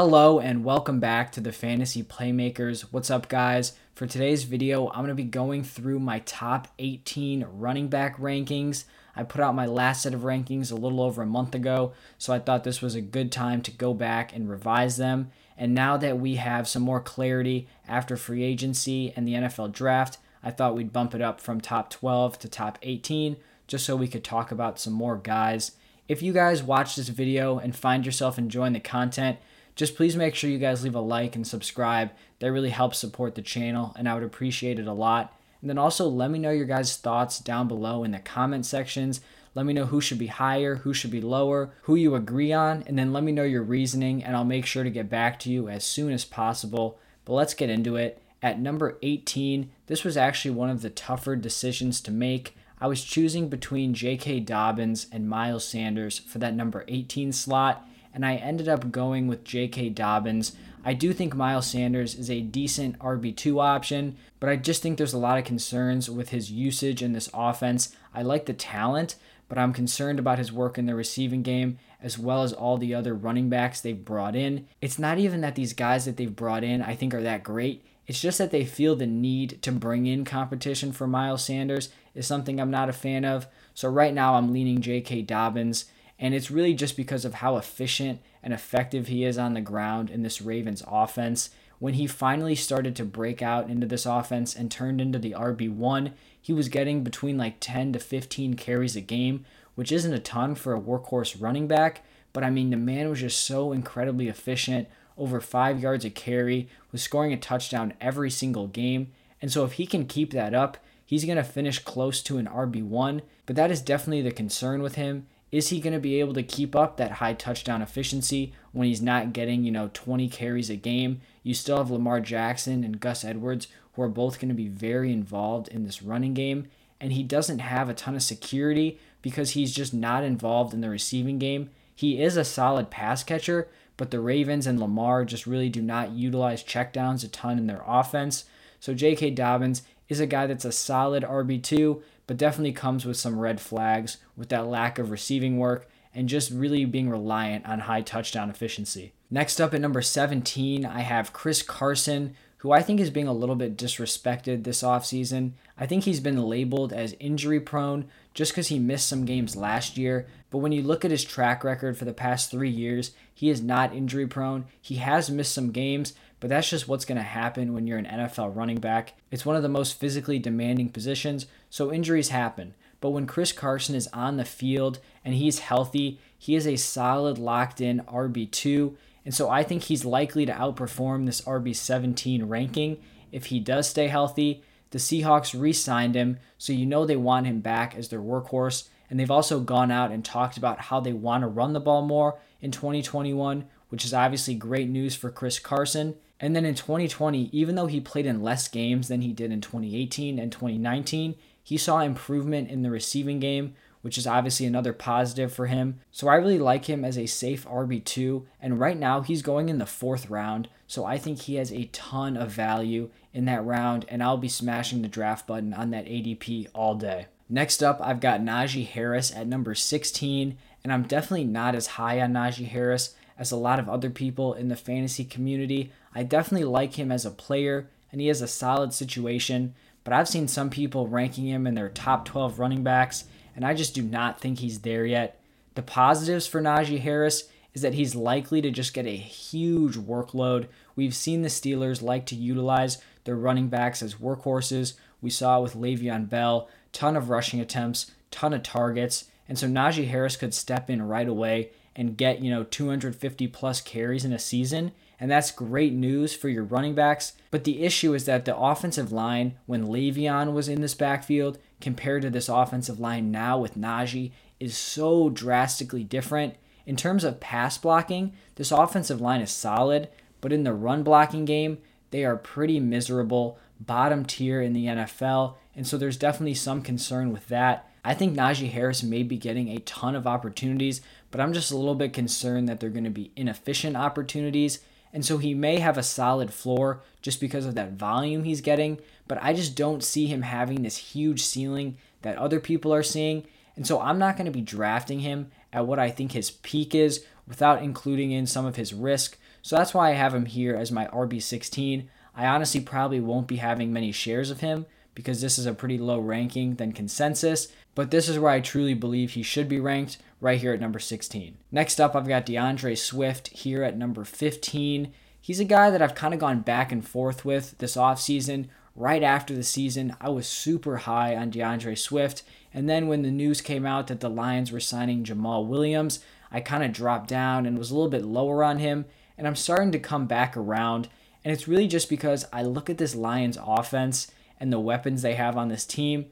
Hello and welcome back to the Fantasy Playmakers. What's up, guys? For today's video, I'm going to be going through my top 18 running back rankings. I put out my last set of rankings a little over a month ago, so I thought this was a good time to go back and revise them. And now that we have some more clarity after free agency and the NFL draft, I thought we'd bump it up from top 12 to top 18 just so we could talk about some more guys. If you guys watch this video and find yourself enjoying the content, just please make sure you guys leave a like and subscribe. That really helps support the channel, and I would appreciate it a lot. And then also let me know your guys' thoughts down below in the comment sections. Let me know who should be higher, who should be lower, who you agree on, and then let me know your reasoning, and I'll make sure to get back to you as soon as possible. But let's get into it. At number 18, this was actually one of the tougher decisions to make. I was choosing between J.K. Dobbins and Miles Sanders for that number 18 slot and I ended up going with J.K. Dobbins. I do think Miles Sanders is a decent RB2 option, but I just think there's a lot of concerns with his usage in this offense. I like the talent, but I'm concerned about his work in the receiving game as well as all the other running backs they've brought in. It's not even that these guys that they've brought in I think are that great. It's just that they feel the need to bring in competition for Miles Sanders is something I'm not a fan of. So right now I'm leaning J.K. Dobbins. And it's really just because of how efficient and effective he is on the ground in this Ravens offense. When he finally started to break out into this offense and turned into the RB1, he was getting between like 10 to 15 carries a game, which isn't a ton for a workhorse running back. But I mean, the man was just so incredibly efficient, over five yards a carry, was scoring a touchdown every single game. And so if he can keep that up, he's going to finish close to an RB1. But that is definitely the concern with him is he going to be able to keep up that high touchdown efficiency when he's not getting, you know, 20 carries a game? You still have Lamar Jackson and Gus Edwards who are both going to be very involved in this running game, and he doesn't have a ton of security because he's just not involved in the receiving game. He is a solid pass catcher, but the Ravens and Lamar just really do not utilize checkdowns a ton in their offense. So J.K. Dobbins is a guy that's a solid RB2, but definitely comes with some red flags with that lack of receiving work and just really being reliant on high touchdown efficiency. Next up at number 17, I have Chris Carson, who I think is being a little bit disrespected this offseason. I think he's been labeled as injury prone just because he missed some games last year. But when you look at his track record for the past three years, he is not injury prone. He has missed some games, but that's just what's going to happen when you're an NFL running back. It's one of the most physically demanding positions, so injuries happen. But when Chris Carson is on the field and he's healthy, he is a solid locked in RB2. And so I think he's likely to outperform this RB17 ranking if he does stay healthy. The Seahawks re signed him, so you know they want him back as their workhorse. And they've also gone out and talked about how they want to run the ball more in 2021, which is obviously great news for Chris Carson. And then in 2020, even though he played in less games than he did in 2018 and 2019, he saw improvement in the receiving game, which is obviously another positive for him. So I really like him as a safe RB2. And right now, he's going in the fourth round. So I think he has a ton of value in that round. And I'll be smashing the draft button on that ADP all day. Next up, I've got Najee Harris at number 16. And I'm definitely not as high on Najee Harris as a lot of other people in the fantasy community. I definitely like him as a player, and he has a solid situation, but I've seen some people ranking him in their top 12 running backs, and I just do not think he's there yet. The positives for Najee Harris is that he's likely to just get a huge workload. We've seen the Steelers like to utilize their running backs as workhorses. We saw it with Le'Veon Bell, ton of rushing attempts, ton of targets, and so Najee Harris could step in right away and get, you know, 250 plus carries in a season. And that's great news for your running backs. But the issue is that the offensive line, when Le'Veon was in this backfield, compared to this offensive line now with Najee, is so drastically different. In terms of pass blocking, this offensive line is solid, but in the run blocking game, they are pretty miserable, bottom tier in the NFL. And so there's definitely some concern with that. I think Najee Harris may be getting a ton of opportunities, but I'm just a little bit concerned that they're going to be inefficient opportunities. And so he may have a solid floor just because of that volume he's getting, but I just don't see him having this huge ceiling that other people are seeing. And so I'm not going to be drafting him at what I think his peak is without including in some of his risk. So that's why I have him here as my RB16. I honestly probably won't be having many shares of him because this is a pretty low ranking than consensus, but this is where I truly believe he should be ranked right here at number 16. Next up, I've got DeAndre Swift here at number 15. He's a guy that I've kind of gone back and forth with this offseason. Right after the season, I was super high on DeAndre Swift. And then when the news came out that the Lions were signing Jamaal Williams, I kind of dropped down and was a little bit lower on him. And I'm starting to come back around. And it's really just because I look at this Lions offense and the weapons they have on this team,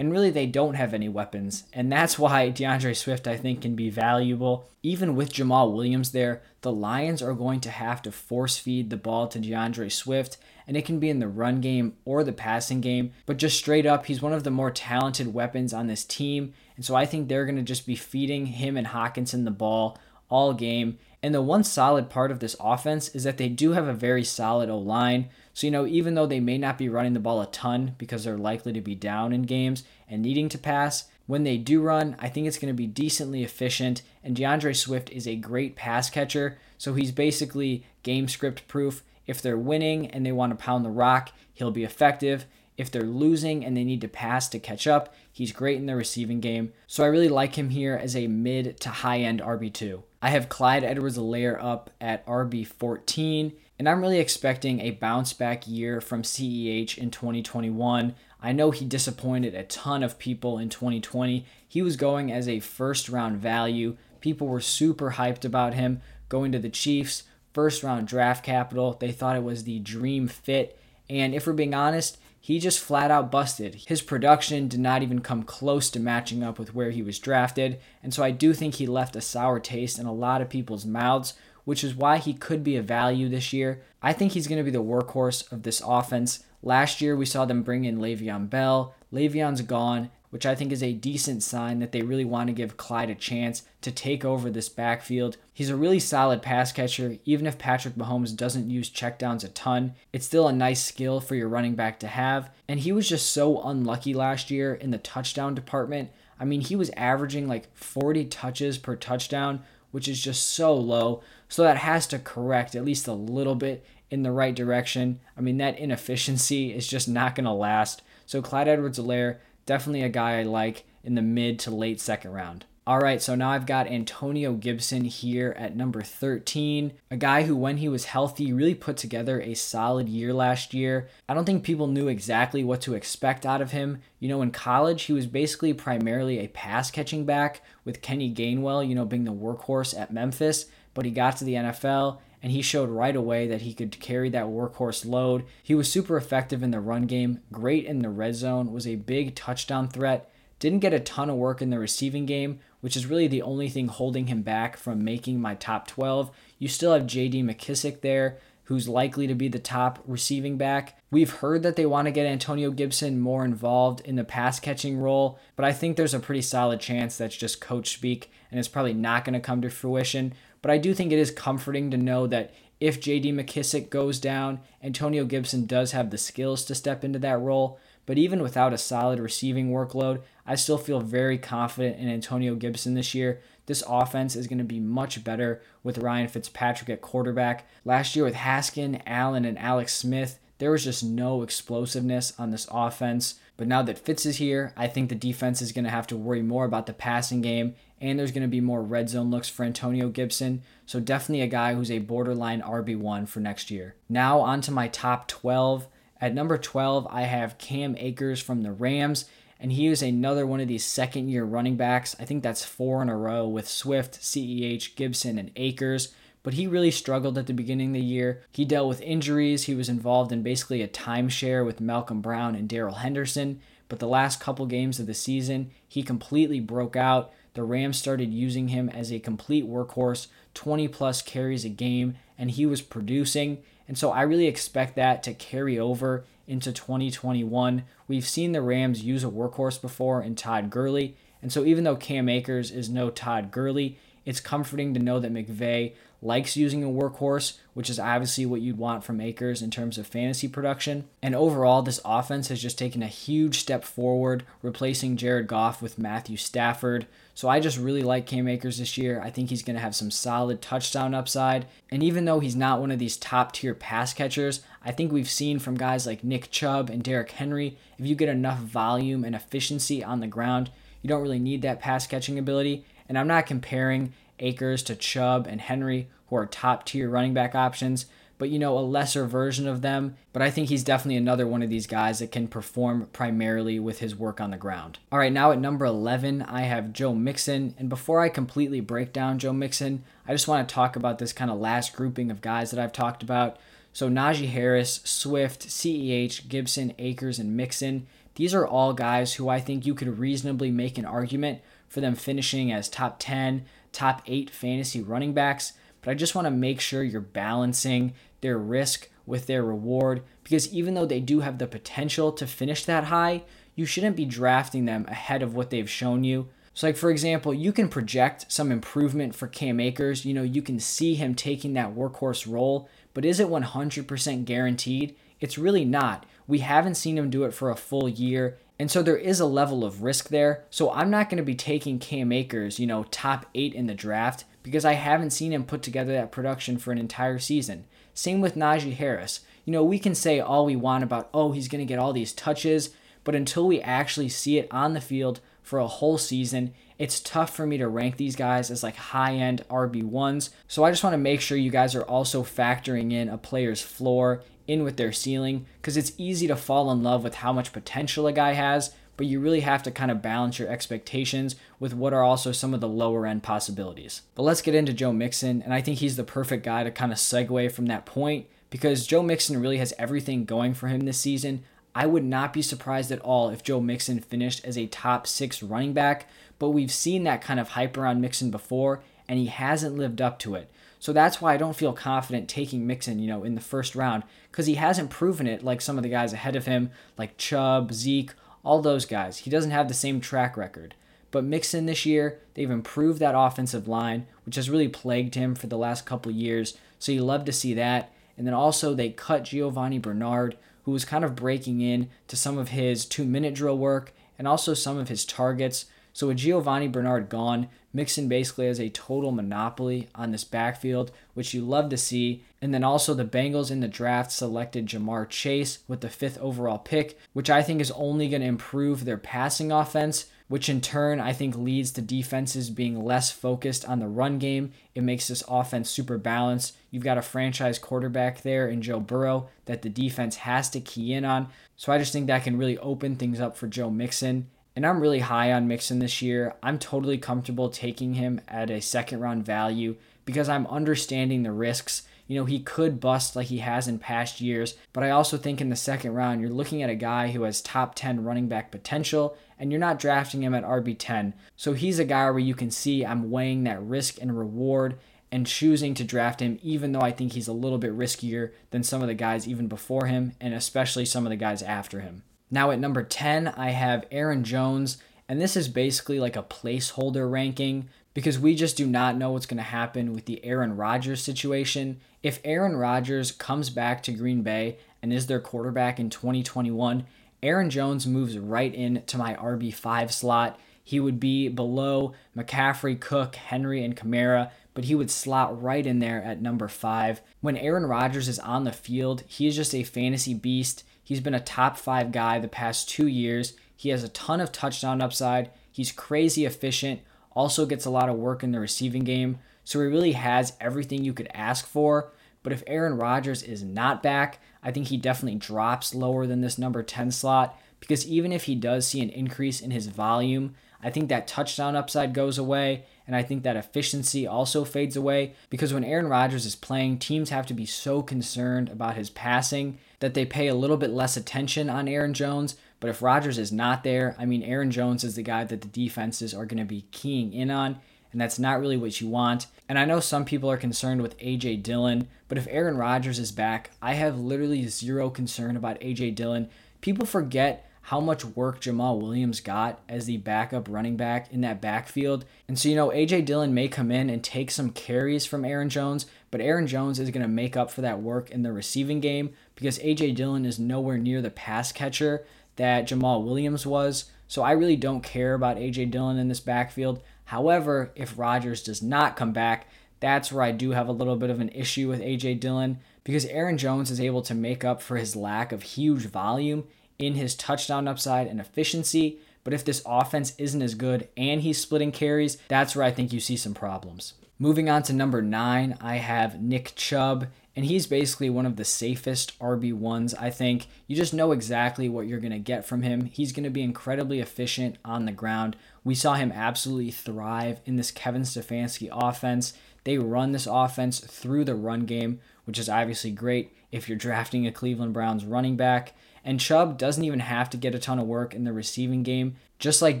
and really they don't have any weapons. And that's why DeAndre Swift, I think, can be valuable. Even with Jamaal Williams there, the Lions are going to have to force feed the ball to DeAndre Swift, and it can be in the run game or the passing game. But just straight up, he's one of the more talented weapons on this team. And so I think they're going to just be feeding him and Hockenson the ball all game. And the one solid part of this offense is that they do have a very solid O line. So, you know, even though they may not be running the ball a ton because they're likely to be down in games and needing to pass, when they do run, I think it's going to be decently efficient. And DeAndre Swift is a great pass catcher. So he's basically game script proof. If they're winning and they want to pound the rock, he'll be effective. If they're losing and they need to pass to catch up, he's great in the receiving game. So I really like him here as a mid to high end RB2. I have Clyde Edwards Helaire up at RB14, and I'm really expecting a bounce back year from CEH in 2021. I know he disappointed a ton of people in 2020. He was going as a first round value. People were super hyped about him going to the Chiefs, first round draft capital. They thought it was the dream fit. And if we're being honest, he just flat out busted. His production did not even come close to matching up with where he was drafted, and so I do think he left a sour taste in a lot of people's mouths, which is why he could be a value this year. I think he's going to be the workhorse of this offense. Last year, we saw them bring in Le'Veon Bell. Le'Veon's gone, which I think is a decent sign that they really want to give Clyde a chance to take over this backfield. He's a really solid pass catcher, even if Patrick Mahomes doesn't use checkdowns a ton. It's still a nice skill for your running back to have. And he was just so unlucky last year in the touchdown department. I mean, he was averaging like 40 touches per touchdown, which is just so low. So that has to correct at least a little bit in the right direction. I mean, that inefficiency is just not going to last. So Clyde Edwards Helaire Definitely a guy I like in the mid to late second round. All right, so now I've got Antonio Gibson here at number 13, a guy who, when he was healthy, really put together a solid year last year. I don't think people knew exactly what to expect out of him. You know, in college, he was basically primarily a pass catching back with Kenny Gainwell, you know, being the workhorse at Memphis, but he got to the NFL and he showed right away that he could carry that workhorse load. He was super effective in the run game, great in the red zone, was a big touchdown threat. Didn't get a ton of work in the receiving game, which is really the only thing holding him back from making my top 12. You still have JD McKissic there, who's likely to be the top receiving back. We've heard that they want to get Antonio Gibson more involved in the pass catching role, but I think there's a pretty solid chance that's just coach speak and it's probably not going to come to fruition. But I do think it is comforting to know that if JD McKissic goes down, Antonio Gibson does have the skills to step into that role. But even without a solid receiving workload, I still feel very confident in Antonio Gibson this year. This offense is going to be much better with Ryan Fitzpatrick at quarterback. Last year with Haskin, Allen, and Alex Smith, there was just no explosiveness on this offense. But now that Fitz is here, I think the defense is going to have to worry more about the passing game and there's going to be more red zone looks for Antonio Gibson. So definitely a guy who's a borderline RB1 for next year. Now on to my top 12. At number 12, I have Cam Akers from the Rams, and he is another one of these second year running backs. I think that's four in a row with Swift, CEH, Gibson, and Akers. But he really struggled at the beginning of the year. He dealt with injuries. He was involved in basically a timeshare with Malcolm Brown and Darrell Henderson. But the last couple games of the season, he completely broke out the Rams started using him as a complete workhorse, 20 plus carries a game, and he was producing. And so I really expect that to carry over into 2021. We've seen the Rams use a workhorse before in Todd Gurley. And so even though Cam Akers is no Todd Gurley, It's comforting to know that McVay likes using a workhorse, which is obviously what you'd want from Akers in terms of fantasy production. And overall, this offense has just taken a huge step forward, replacing Jared Goff with Matthew Stafford. So I just really like Cam Akers this year. I think he's going to have some solid touchdown upside. And even though he's not one of these top tier pass catchers, I think we've seen from guys like Nick Chubb and Derrick Henry, if you get enough volume and efficiency on the ground, you don't really need that pass catching ability. And I'm not comparing Akers to Chubb and Henry, who are top tier running back options, but you know, a lesser version of them. But I think he's definitely another one of these guys that can perform primarily with his work on the ground. All right, now at number 11, I have Joe Mixon. And before I completely break down Joe Mixon, I just want to talk about this kind of last grouping of guys that I've talked about. So Najee Harris, Swift, CEH, Gibson, Akers, and Mixon. These are all guys who I think you could reasonably make an argument for them finishing as top 10, top 8 fantasy running backs. But I just want to make sure you're balancing their risk with their reward because even though they do have the potential to finish that high, you shouldn't be drafting them ahead of what they've shown you. So, like for example, you can project some improvement for Cam Akers. You know, you can see him taking that workhorse role, but is it 100% guaranteed? It's really not. We haven't seen him do it for a full year. And so there is a level of risk there. So I'm not going to be taking Cam Akers, you know, top eight in the draft because I haven't seen him put together that production for an entire season. Same with Najee Harris. You know, we can say all we want about, oh, he's going to get all these touches, but until we actually see it on the field for a whole season, it's tough for me to rank these guys as like high end RB1s. So I just want to make sure you guys are also factoring in a player's floor in with their ceiling because it's easy to fall in love with how much potential a guy has, but you really have to kind of balance your expectations with what are also some of the lower end possibilities. But let's get into Joe Mixon, and I think he's the perfect guy to kind of segue from that point because Joe Mixon really has everything going for him this season. I would not be surprised at all if Joe Mixon finished as a top six running back, but we've seen that kind of hype around Mixon before, and he hasn't lived up to it. So that's why I don't feel confident taking Mixon, you know, in the first round because he hasn't proven it like some of the guys ahead of him, like Chubb, Zeke, all those guys. He doesn't have the same track record. But Mixon this year, they've improved that offensive line, which has really plagued him for the last couple years. So you love to see that. And then also they cut Giovani Bernard, who was kind of breaking in to some of his two minute drill work and also some of his targets. So with Giovani Bernard gone, Mixon basically has a total monopoly on this backfield, which you love to see. And then also the Bengals in the draft selected Ja'Marr Chase with the fifth overall pick, which I think is only going to improve their passing offense, which in turn I think leads to defenses being less focused on the run game. It makes this offense super balanced. You've got a franchise quarterback there in Joe Burrow that the defense has to key in on. So I just think that can really open things up for Joe Mixon. And I'm really high on Mixon this year. I'm totally comfortable taking him at a second round value because I'm understanding the risks. You know, he could bust like he has in past years, but I also think in the second round, you're looking at a guy who has top 10 running back potential, and you're not drafting him at RB10. So he's a guy where you can see I'm weighing that risk and reward and choosing to draft him, even though I think he's a little bit riskier than some of the guys even before him, and especially some of the guys after him. Now at number 10, I have Aaron Jones, and this is basically like a placeholder ranking because we just do not know what's going to happen with the Aaron Rodgers situation. If Aaron Rodgers comes back to Green Bay and is their quarterback in 2021, Aaron Jones moves right into my RB5 slot. He would be below McCaffrey, Cook, Henry, and Kamara, but he would slot right in there at number five. When Aaron Rodgers is on the field, he is just a fantasy beast. He's been a top five guy the past two years. He has a ton of touchdown upside. He's crazy efficient, also gets a lot of work in the receiving game. So he really has everything you could ask for. But if Aaron Rodgers is not back, I think he definitely drops lower than this number 10 slot because even if he does see an increase in his volume, I think that touchdown upside goes away and I think that efficiency also fades away because when Aaron Rodgers is playing, teams have to be so concerned about his passing that they pay a little bit less attention on Aaron Jones. But if Rodgers is not there, I mean, Aaron Jones is the guy that the defenses are going to be keying in on, and that's not really what you want. And I know some people are concerned with A.J. Dillon, but if Aaron Rodgers is back, I have literally zero concern about A.J. Dillon. People forget how much work Jamaal Williams got as the backup running back in that backfield. And so, you know, A.J. Dillon may come in and take some carries from Aaron Jones, but Aaron Jones is going to make up for that work in the receiving game because A.J. Dillon is nowhere near the pass catcher that Jamaal Williams was. So I really don't care about A.J. Dillon in this backfield. However, if Rodgers does not come back, that's where I do have a little bit of an issue with A.J. Dillon because Aaron Jones is able to make up for his lack of huge volume in his touchdown upside and efficiency. But if this offense isn't as good and he's splitting carries, that's where I think you see some problems. Moving on to number nine, I have Nick Chubb, and he's basically one of the safest RB1s, I think. You just know exactly what you're going to get from him. He's going to be incredibly efficient on the ground. We saw him absolutely thrive in this Kevin Stefanski offense. They run this offense through the run game, which is obviously great if you're drafting a Cleveland Browns running back. And Chubb doesn't even have to get a ton of work in the receiving game. Just like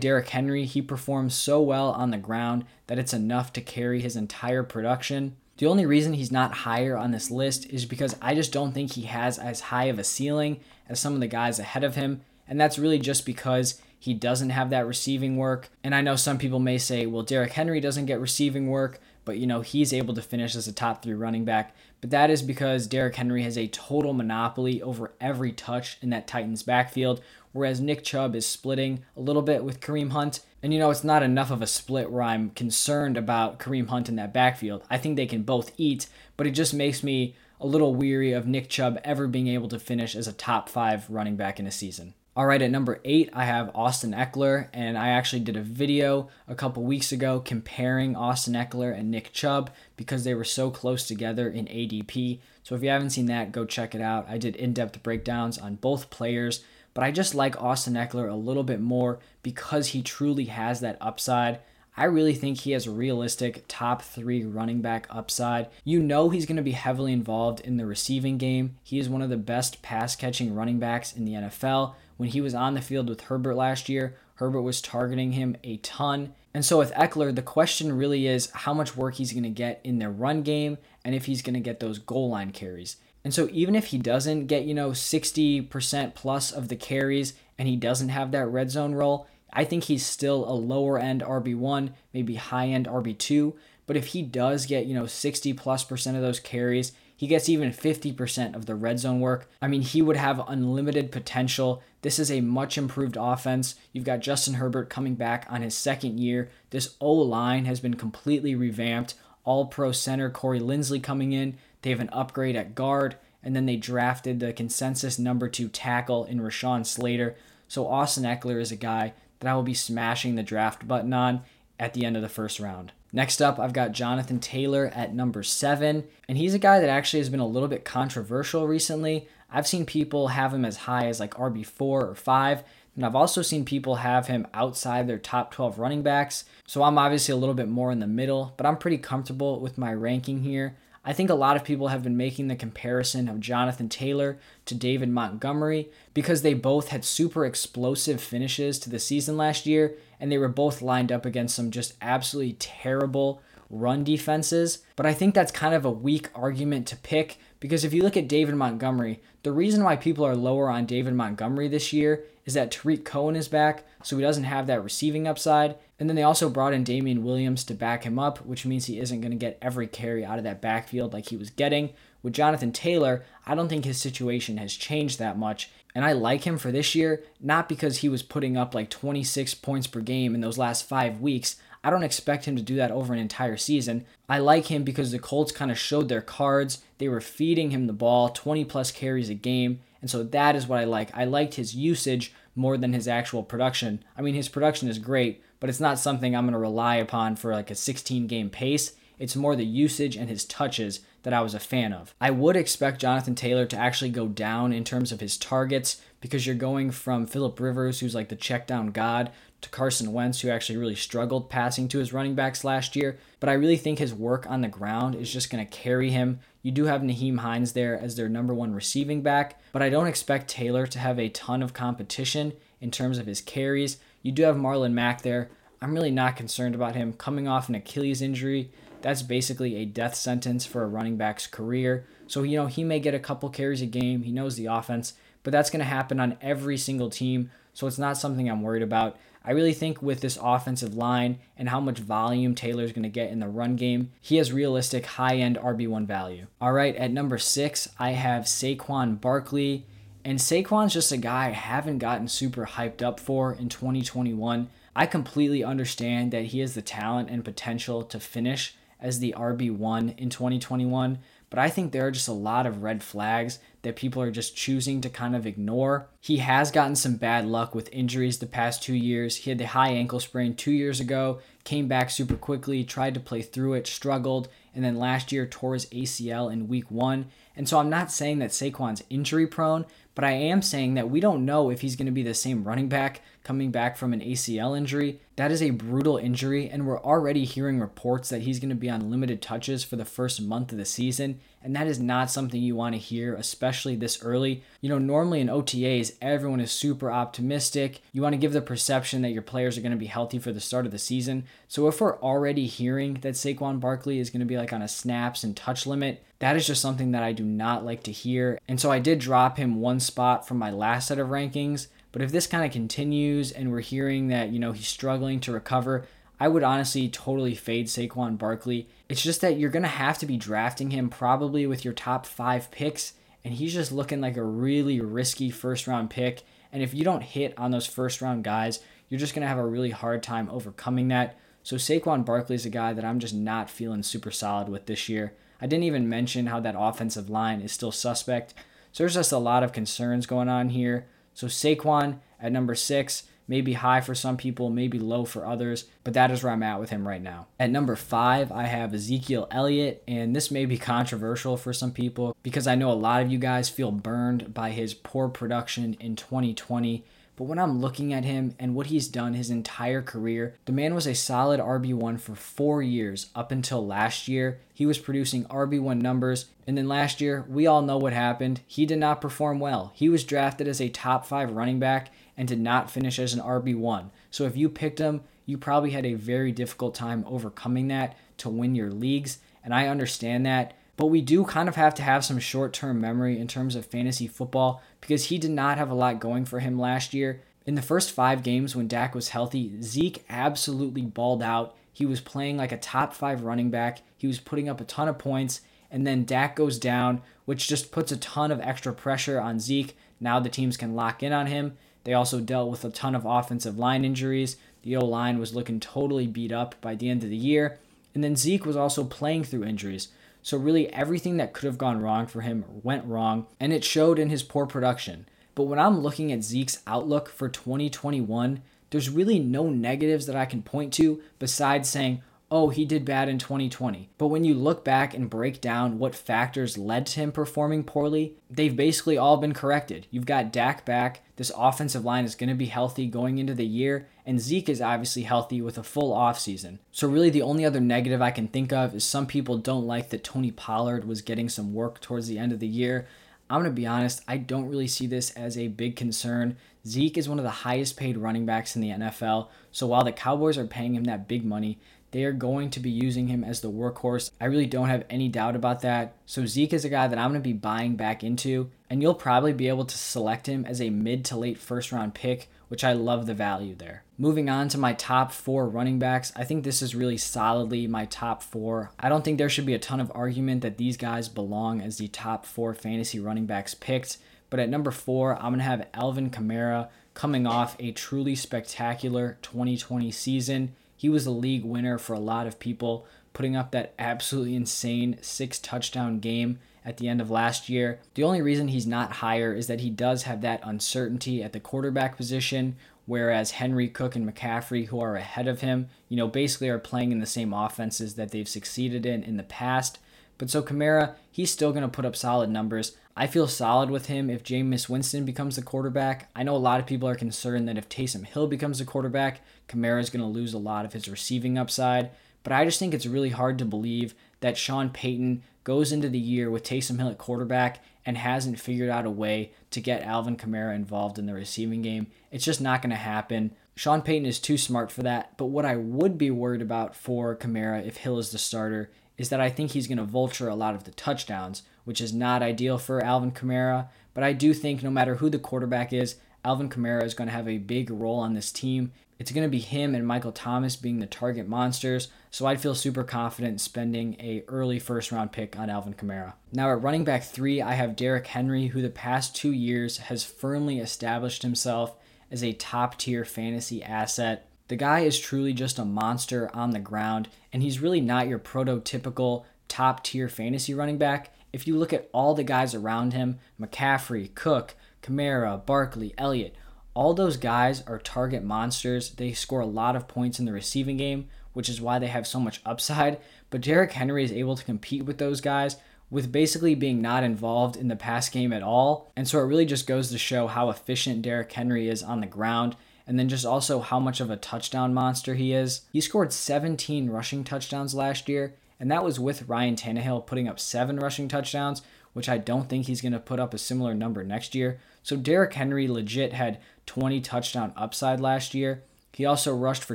Derrick Henry, he performs so well on the ground that it's enough to carry his entire production. The only reason he's not higher on this list is because I just don't think he has as high of a ceiling as some of the guys ahead of him. And that's really just because he doesn't have that receiving work. And I know some people may say, well, Derrick Henry doesn't get receiving work but you know he's able to finish as a top three running back. But that is because Derrick Henry has a total monopoly over every touch in that Titans backfield, whereas Nick Chubb is splitting a little bit with Kareem Hunt. And you know, it's not enough of a split where I'm concerned about Kareem Hunt in that backfield. I think they can both eat, but it just makes me a little weary of Nick Chubb ever being able to finish as a top five running back in a season. All right, at number eight, I have Austin Ekeler, and I actually did a video a couple weeks ago comparing Austin Ekeler and Nick Chubb because they were so close together in ADP. So if you haven't seen that, go check it out. I did in depth breakdowns on both players, but I just like Austin Ekeler a little bit more because he truly has that upside. I really think he has realistic top three running back upside. You know he's going to be heavily involved in the receiving game. He is one of the best pass catching running backs in the NFL. When he was on the field with Herbert last year, Herbert was targeting him a ton. And so with Ekeler, the question really is how much work he's going to get in their run game and if he's going to get those goal line carries. And so even if he doesn't get, you know, 60% plus of the carries and he doesn't have that red zone role, I think he's still a lower end RB1, maybe high end RB2. But if he does get, you know, 60 plus percent of those carries, he gets even 50% of the red zone work. I mean, he would have unlimited potential. This is a much improved offense. You've got Justin Herbert coming back on his second year. This O line has been completely revamped. All pro center Corey Linsley coming in. They have an upgrade at guard. And then they drafted the consensus number two tackle in Rashawn Slater. So Austin Ekeler is a guy that I will be smashing the draft button on at the end of the first round. Next up, I've got Jonathan Taylor at number seven, and he's a guy that actually has been a little bit controversial recently. I've seen people have him as high as like RB4 or 5, and I've also seen people have him outside their top 12 running backs. So I'm obviously a little bit more in the middle, but I'm pretty comfortable with my ranking here. I think a lot of people have been making the comparison of Jonathan Taylor to David Montgomery because they both had super explosive finishes to the season last year, and they were both lined up against some just absolutely terrible run defenses. But I think that's kind of a weak argument to pick because if you look at David Montgomery, the reason why people are lower on David Montgomery this year is that Tarik Cohen is back, so he doesn't have that receiving upside. And then they also brought in Damien Williams to back him up, which means he isn't going to get every carry out of that backfield like he was getting. With Jonathan Taylor, I don't think his situation has changed that much. And I like him for this year, not because he was putting up like 26 points per game in those last five weeks. I don't expect him to do that over an entire season. I like him because the Colts kind of showed their cards. They were feeding him the ball, 20 plus carries a game. And so that is what I like. I liked his usage more than his actual production. I mean, his production is great, but it's not something I'm going to rely upon for like a 16 game pace. It's more the usage and his touches that I was a fan of. I would expect Jonathan Taylor to actually go down in terms of his targets because you're going from Philip Rivers, who's like the check down god, to Carson Wentz, who actually really struggled passing to his running backs last year. But I really think his work on the ground is just going to carry him. You do have Nyheim Hines there as their number one receiving back, but I don't expect Taylor to have a ton of competition in terms of his carries. You do have Marlon Mack there. I'm really not concerned about him coming off an Achilles injury. That's basically a death sentence for a running back's career. So, you know, he may get a couple carries a game. He knows the offense, but that's going to happen on every single team. so it's not something I'm worried about. I really think with this offensive line and how much volume Taylor's going to get in the run game, he has realistic high end RB1 value. All right, at number six, I have Saquon Barkley. And Saquon's just a guy I haven't gotten super hyped up for in 2021. I completely understand that he has the talent and potential to finish as the RB1 in 2021, but I think there are just a lot of red flags that people are just choosing to kind of ignore. He has gotten some bad luck with injuries the past two years. He had the high ankle sprain two years ago, came back super quickly, tried to play through it, struggled, and then last year tore his ACL in week one. And so I'm not saying that Saquon's injury prone, but I am saying that we don't know if he's going to be the same running back coming back from an ACL injury. That is a brutal injury, and we're already hearing reports that he's going to be on limited touches for the first month of the season, and that is not something you want to hear, especially this early. You know, normally in OTAs, everyone is super optimistic. You want to give the perception that your players are going to be healthy for the start of the season. So if we're already hearing that Saquon Barkley is going to be like on a snaps and touch limit, that is just something that I do not like to hear. And so I did drop him one spot from my last set of rankings. But if this kind of continues and we're hearing that, you know, he's struggling to recover, I would honestly totally fade Saquon Barkley. It's just that you're going to have to be drafting him probably with your top five picks, and he's just looking like a really risky first round pick. And if you don't hit on those first round guys, you're just going to have a really hard time overcoming that. So Saquon Barkley is a guy that I'm just not feeling super solid with this year. I didn't even mention how that offensive line is still suspect. So there's just a lot of concerns going on here. So Saquon at number six, maybe high for some people, maybe low for others, but that is where I'm at with him right now. At number five, I have Ezekiel Elliott, and this may be controversial for some people because I know a lot of you guys feel burned by his poor production in 2020 but when I'm looking at him and what he's done his entire career, the man was a solid RB1 for four years up until last year. He was producing RB1 numbers, and then last year, we all know what happened. He did not perform well. He was drafted as a top five running back and did not finish as an RB1. So if you picked him, you probably had a very difficult time overcoming that to win your leagues, and I understand that. But we do kind of have to have some short term memory in terms of fantasy football because he did not have a lot going for him last year. In the first five games when Dak was healthy, Zeke absolutely balled out. He was playing like a top five running back. He was putting up a ton of points. And then Dak goes down, which just puts a ton of extra pressure on Zeke. Now the teams can lock in on him. They also dealt with a ton of offensive line injuries. The O line was looking totally beat up by the end of the year. And then Zeke was also playing through injuries. So, really, everything that could have gone wrong for him went wrong, and it showed in his poor production. But when I'm looking at Zeke's outlook for 2021, there's really no negatives that I can point to besides saying, oh, he did bad in 2020. But when you look back and break down what factors led to him performing poorly, they've basically all been corrected. You've got Dak back. This offensive line is going to be healthy going into the year, and Zeke is obviously healthy with a full offseason. So, really, the only other negative I can think of is some people don't like that Tony Pollard was getting some work towards the end of the year. I'm going to be honest, I don't really see this as a big concern. Zeke is one of the highest paid running backs in the NFL, so while the Cowboys are paying him that big money, they are going to be using him as the workhorse. I really don't have any doubt about that. So Zeke is a guy that I'm going to be buying back into, and you'll probably be able to select him as a mid to late first round pick, which I love the value there. Moving on to my top four running backs, I think this is really solidly my top four. I don't think there should be a ton of argument that these guys belong as the top four fantasy running backs picked. But at number four, I'm going to have Alvin Kamara coming off a truly spectacular 2020 season. He was a league winner for a lot of people, putting up that absolutely insane six touchdown game at the end of last year. The only reason he's not higher is that he does have that uncertainty at the quarterback position, whereas Henry, Cook, and McCaffrey, who are ahead of him, you know, basically are playing in the same offenses that they've succeeded in in the past. But so Kamara, he's still going to put up solid numbers. I feel solid with him if Jameis Winston becomes the quarterback. I know a lot of people are concerned that if Taysom Hill becomes the quarterback, Kamara is going to lose a lot of his receiving upside. But I just think it's really hard to believe that Sean Payton goes into the year with Taysom Hill at quarterback and hasn't figured out a way to get Alvin Kamara involved in the receiving game. It's just not going to happen. Sean Payton is too smart for that. But what I would be worried about for Kamara if Hill is the starter is that I think he's going to vulture a lot of the touchdowns, which is not ideal for Alvin Kamara. But I do think no matter who the quarterback is, Alvin Kamara is going to have a big role on this team. It's going to be him and Michael Thomas being the target monsters, so I'd feel super confident spending a early first round pick on Alvin Kamara. Now at running back 3, I have Derrick Henry who the past 2 years has firmly established himself as a top tier fantasy asset. The guy is truly just a monster on the ground, and he's really not your prototypical top tier fantasy running back. If you look at all the guys around him McCaffrey, Cook, Kamara, Barkley, Elliott all those guys are target monsters. They score a lot of points in the receiving game, which is why they have so much upside. But Derrick Henry is able to compete with those guys with basically being not involved in the pass game at all. And so it really just goes to show how efficient Derrick Henry is on the ground and then just also how much of a touchdown monster he is. He scored 17 rushing touchdowns last year, and that was with Ryan Tannehill putting up seven rushing touchdowns, which I don't think he's going to put up a similar number next year. So Derrick Henry legit had 20 touchdown upside last year. He also rushed for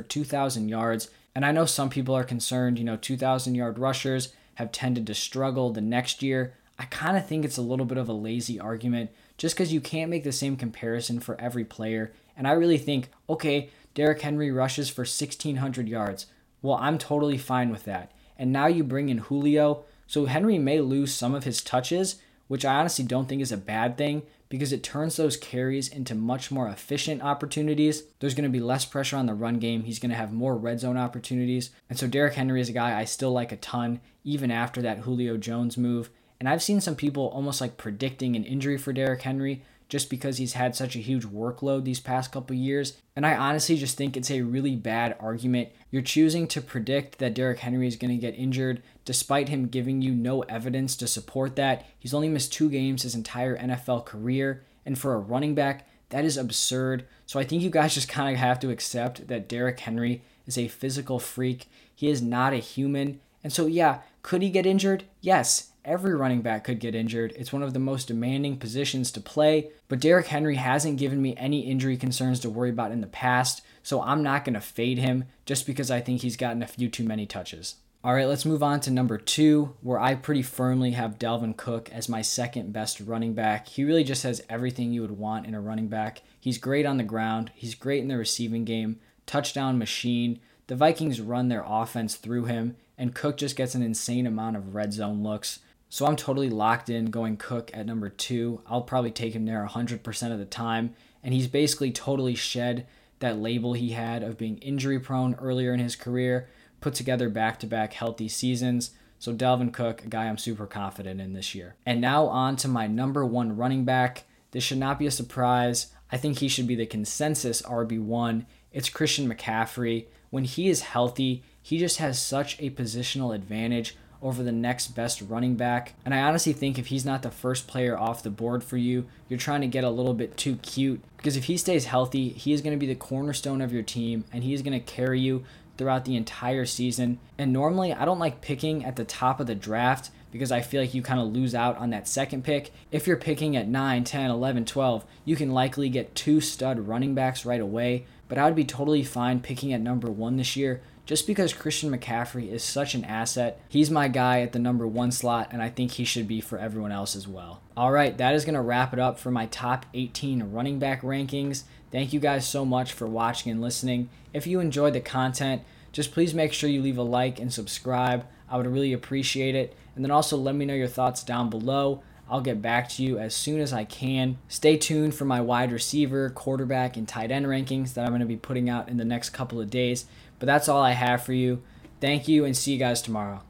2,000 yards. And I know some people are concerned, you know, 2,000 yard rushers have tended to struggle the next year. I kind of think it's a little bit of a lazy argument just because you can't make the same comparison for every player. And I really think, okay, Derrick Henry rushes for 1,600 yards. Well, I'm totally fine with that. And now you bring in Julio. So Henry may lose some of his touches, which I honestly don't think is a bad thing because it turns those carries into much more efficient opportunities. There's going to be less pressure on the run game. He's going to have more red zone opportunities. And so Derrick Henry is a guy I still like a ton, even after that Julio Jones move. And I've seen some people almost like predicting an injury for Derrick Henry just because he's had such a huge workload these past couple years. And I honestly just think it's a really bad argument. You're choosing to predict that Derrick Henry is going to get injured despite him giving you no evidence to support that. He's only missed two games his entire NFL career. And for a running back, that is absurd. So I think you guys just kind of have to accept that Derrick Henry is a physical freak. He is not a human. And so, yeah, could he get injured? Yes. Every running back could get injured. It's one of the most demanding positions to play, but Derrick Henry hasn't given me any injury concerns to worry about in the past, so I'm not going to fade him just because I think he's gotten a few too many touches. All right, let's move on to number two, where I pretty firmly have Dalvin Cook as my second best running back. He really just has everything you would want in a running back. He's great on the ground, he's great in the receiving game, touchdown machine. The Vikings run their offense through him, and Cook just gets an insane amount of red zone looks. So I'm totally locked in going Cook at number two. I'll probably take him there 100% of the time. And he's basically totally shed that label he had of being injury prone earlier in his career, put together back to back healthy seasons. So Dalvin Cook, a guy I'm super confident in this year. And now on to my number one running back. This should not be a surprise. I think he should be the consensus RB1. It's Christian McCaffrey. When he is healthy, he just has such a positional advantage over the next best running back. And I honestly think if he's not the first player off the board for you, you're trying to get a little bit too cute. Because if he stays healthy, he is going to be the cornerstone of your team and he is going to carry you throughout the entire season. And normally, I don't like picking at the top of the draft because I feel like you kind of lose out on that second pick. If you're picking at 9, 10, 11, 12, you can likely get two stud running backs right away. But I would be totally fine picking at number one this year just because Christian McCaffrey is such an asset. He's my guy at the number one slot, and I think he should be for everyone else as well. All right, that is going to wrap it up for my top 18 running back rankings. Thank you guys so much for watching and listening. If you enjoyed the content, just please make sure you leave a like and subscribe. I would really appreciate it. And then also let me know your thoughts down below. I'll get back to you as soon as I can. Stay tuned for my wide receiver, quarterback, and tight end rankings that I'm going to be putting out in the next couple of days. But that's all I have for you. Thank you and see you guys tomorrow.